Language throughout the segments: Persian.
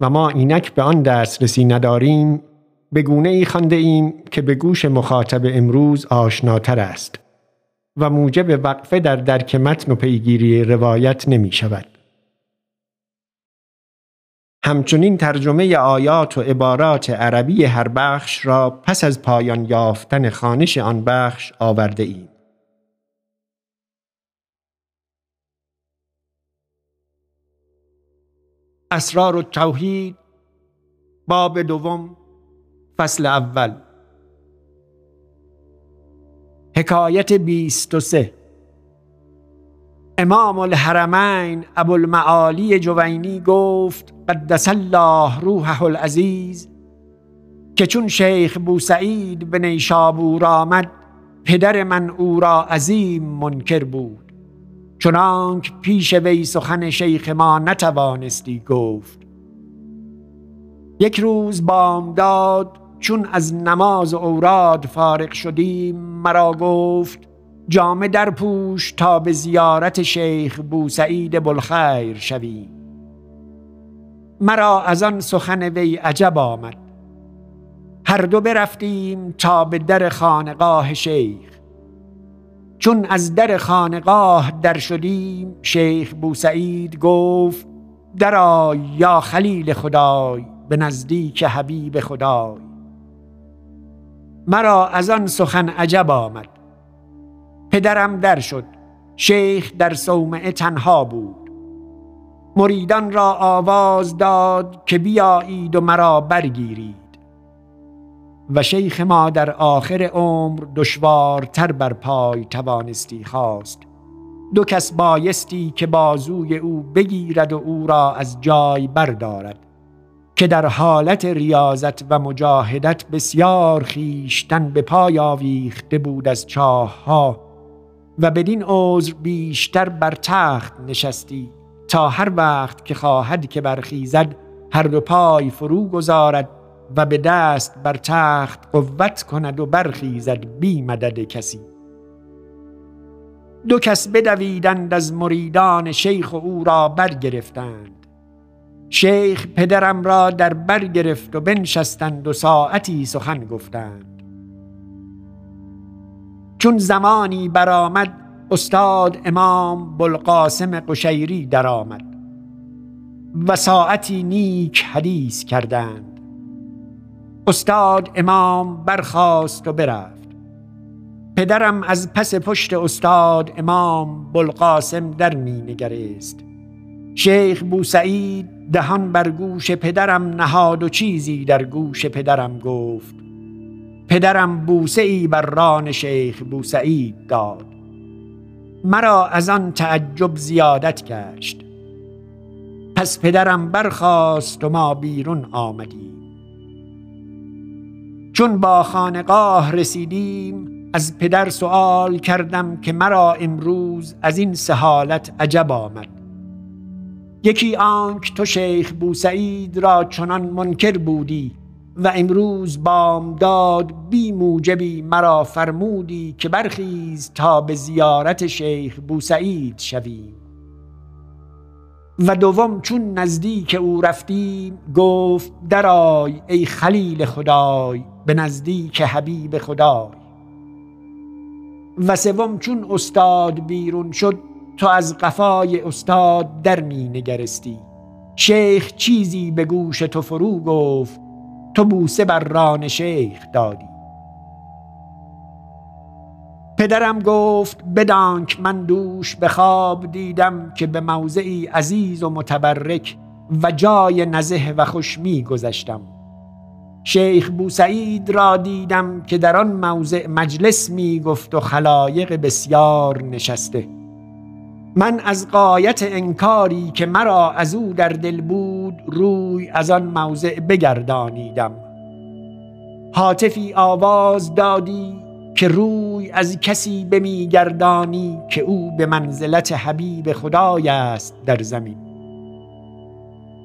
و ما اینک به آن دسترسی نداریم به گونه ای خانده ایم که به گوش مخاطب امروز آشناتر است و موجب وقفه در درک متن و پیگیری روایت نمی شود. همچنین ترجمه آیات و عبارات عربی هر بخش را پس از پایان یافتن خانش آن بخش آورده ایم. اسرار و توحید. باب دوم فصل اول. حکایت بیست و سه. امام الحرمین ابوالمعالی جوینی گفت قدس الله روحه العزیز. که چون شیخ بوسعید به نیشابور آمد پدر من او را عظیم منکر بود. چنانک پیش وی سخن شیخ ما نتوانستی گفت. یک روز بامداد چون از نماز اوراد فارغ شدیم مرا گفت جامه در پوش تا به زیارت شیخ بوسعید بلخیر شویم مرا از آن سخن وی عجب آمد. هر دو برفتیم تا به در خانقاه شیخ. چون از در خانقاه در شدیم شیخ بوسعید گفت درآی یا خلیل خدای به نزدیک حبیب خدای. مرا از آن سخن عجب آمد. پدرم در شد شیخ در صومعه تنها بود. مریدان را آواز داد که بیایید و مرا برگیرید. و شیخ ما در آخر عمر دشوارتر بر پای توانستی خواست. دو کس بایستی که بازوی او بگیرد و او را از جای بردارد که در حالت ریاضت و مجاهدت بسیار خیشتن به پای آویخته بود از چاه ها و بدین عذر بیشتر بر تخت نشستی تا هر وقت که خواهد که برخیزد هر دو پای فرو گذارد و به دست بر تخت قوت کند و برخیزد بی مدد کسی. دو کس بدویدند از مریدان شیخ و او را برگرفتند. شیخ پدرم را در بر گرفت و بنشستند و ساعتی سخن گفتند. چون زمانی برآمد استاد امام بلقاسم قشیری درآمد و ساعتی نیک حدیث کردند. استاد امام برخاست و برفت. پدرم از پس پشت استاد امام بلقاسم در می نگریست. شیخ بوسعید دهان بر گوش پدرم نهاد و چیزی در گوش پدرم گفت. پدرم بوسه ای بر ران شیخ بوسعید داد. مرا از آن تعجب زیادت گشت. پس پدرم برخاست و ما بیرون آمدیم. چون با خانقاه رسیدیم از پدر سوال کردم که مرا امروز از این سهالت عجب آمد. یکی آنک تو شیخ بوسعید را چنان منکر بودی و امروز بامداد بی موجبی مرا فرمودی که برخیز تا به زیارت شیخ بوسعید شویم. و دوم چون نزدیک او رفتیم گفت درای ای خلیل خدای به نزدیک حبیب خدای. و سوم چون استاد بیرون شد تو از قفای استاد در می نگرستی. شیخ چیزی به گوش تو فرو گفت تو بوسه بر ران شیخ دادی. پدرم گفت بدانک من دوش به خواب دیدم که به موضعی عزیز و متبرک و جای نزه و خوش می گذشتم. شیخ بوسعید را دیدم که در آن موضع مجلس می گفت و خلایق بسیار نشسته. من از قایت انکاری که مرا از او در دل بود روی از آن موضع بگردانیدم. حاطفی آواز دادی که روی از کسی بمیگردانی که او به منزلت حبیب خدای است در زمین.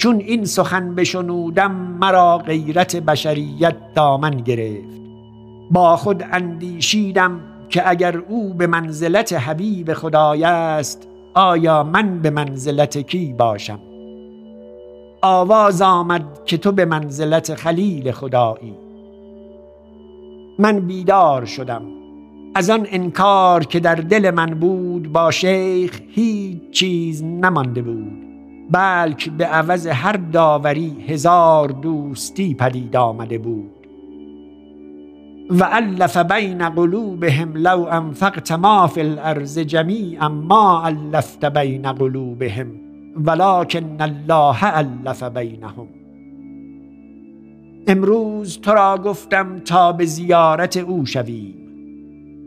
چون این سخن بشنودم مرا غیرت بشریت دامن گرفت. با خود اندیشیدم که اگر او به منزلت حبیب خدای است آیا من به منزلت کی باشم؟ آواز آمد که تو به منزلت خلیل خدایی. من بیدار شدم. از آن انکار که در دل من بود با شیخ هیچ چیز نمانده بود. بلکه به عوض هر داوری هزار دوستی پدید آمده بود. و الف بین قلوبهم لو انفقت ما فی الارض جمیعا ما الفت بین قلوبهم ولكن الله الف بینهم. امروز تو را گفتم تا به زیارت او شویم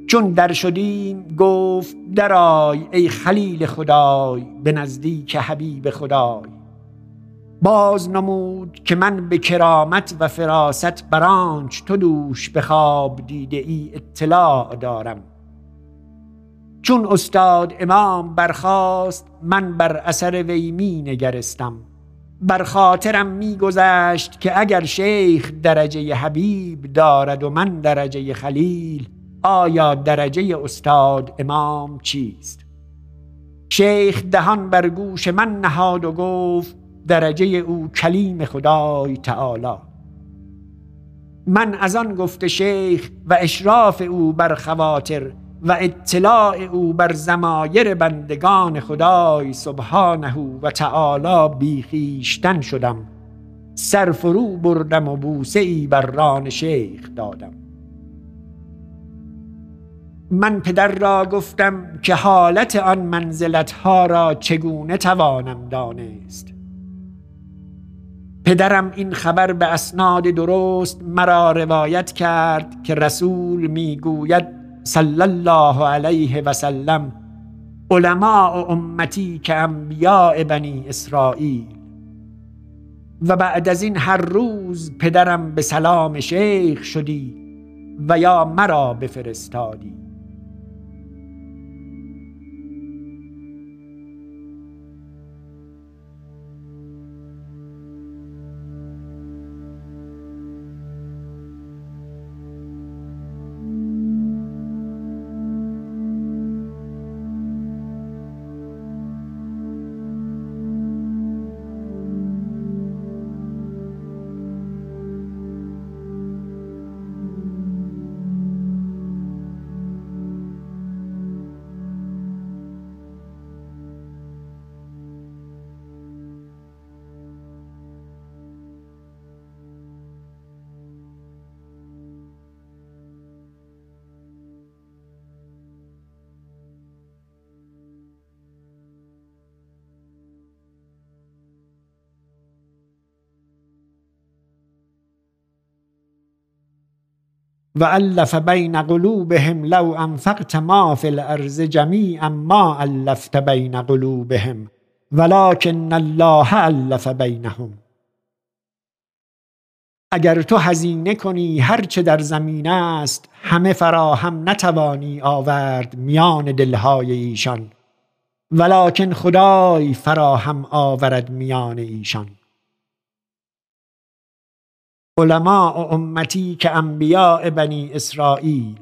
چون در شدیم گفت درای ای خلیل خدای به نزدیک حبیب خدای. باز نمود که من به کرامت و فراست برانچ تو دوش به خواب دیده ای اطلاع دارم. چون استاد امام برخاست من بر اثر وی می نگرستم. بر خاطرم می گذشت که اگر شیخ درجه حبیب دارد و من درجه خلیل آیا درجه استاد امام چیست؟ شیخ دهان بر گوش من نهاد و گفت درجه او کلیم خدای تعالی. من از آن گفته شیخ و اشراف او بر خواطر و اطلاع او بر زمایر بندگان خدای سبحانه و تعالی بیخیشتن شدم. سر فرو بردم و بوسه ای بر ران شیخ دادم. من پدر را گفتم که حالت آن منزلت ها را چگونه توانم دانست. پدرم این خبر به اسناد درست مرا روایت کرد که رسول می‌گوید صلی الله علیه و سلم علماء امتی که انبیاء بنی اسرائیل. و بعد از این هر روز پدرم به سلام شیخ شدی و یا مرا بفرستادی. و الف بین قلوبهم لو انفقت ما فی الارض جمیعا ما الفت بین قلوبهم ولكن الله الف بینهم اگر تو هزینه کنی هر چه در زمین است همه فراهم نتوانی آورد میان دلهای ایشان. ولکن خدای فراهم آورد میان ایشان. علماء امتی که انبیاء بنی اسرائیل.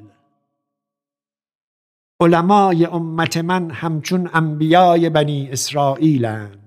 علمای امت من همچون انبیای بنی اسرائیلند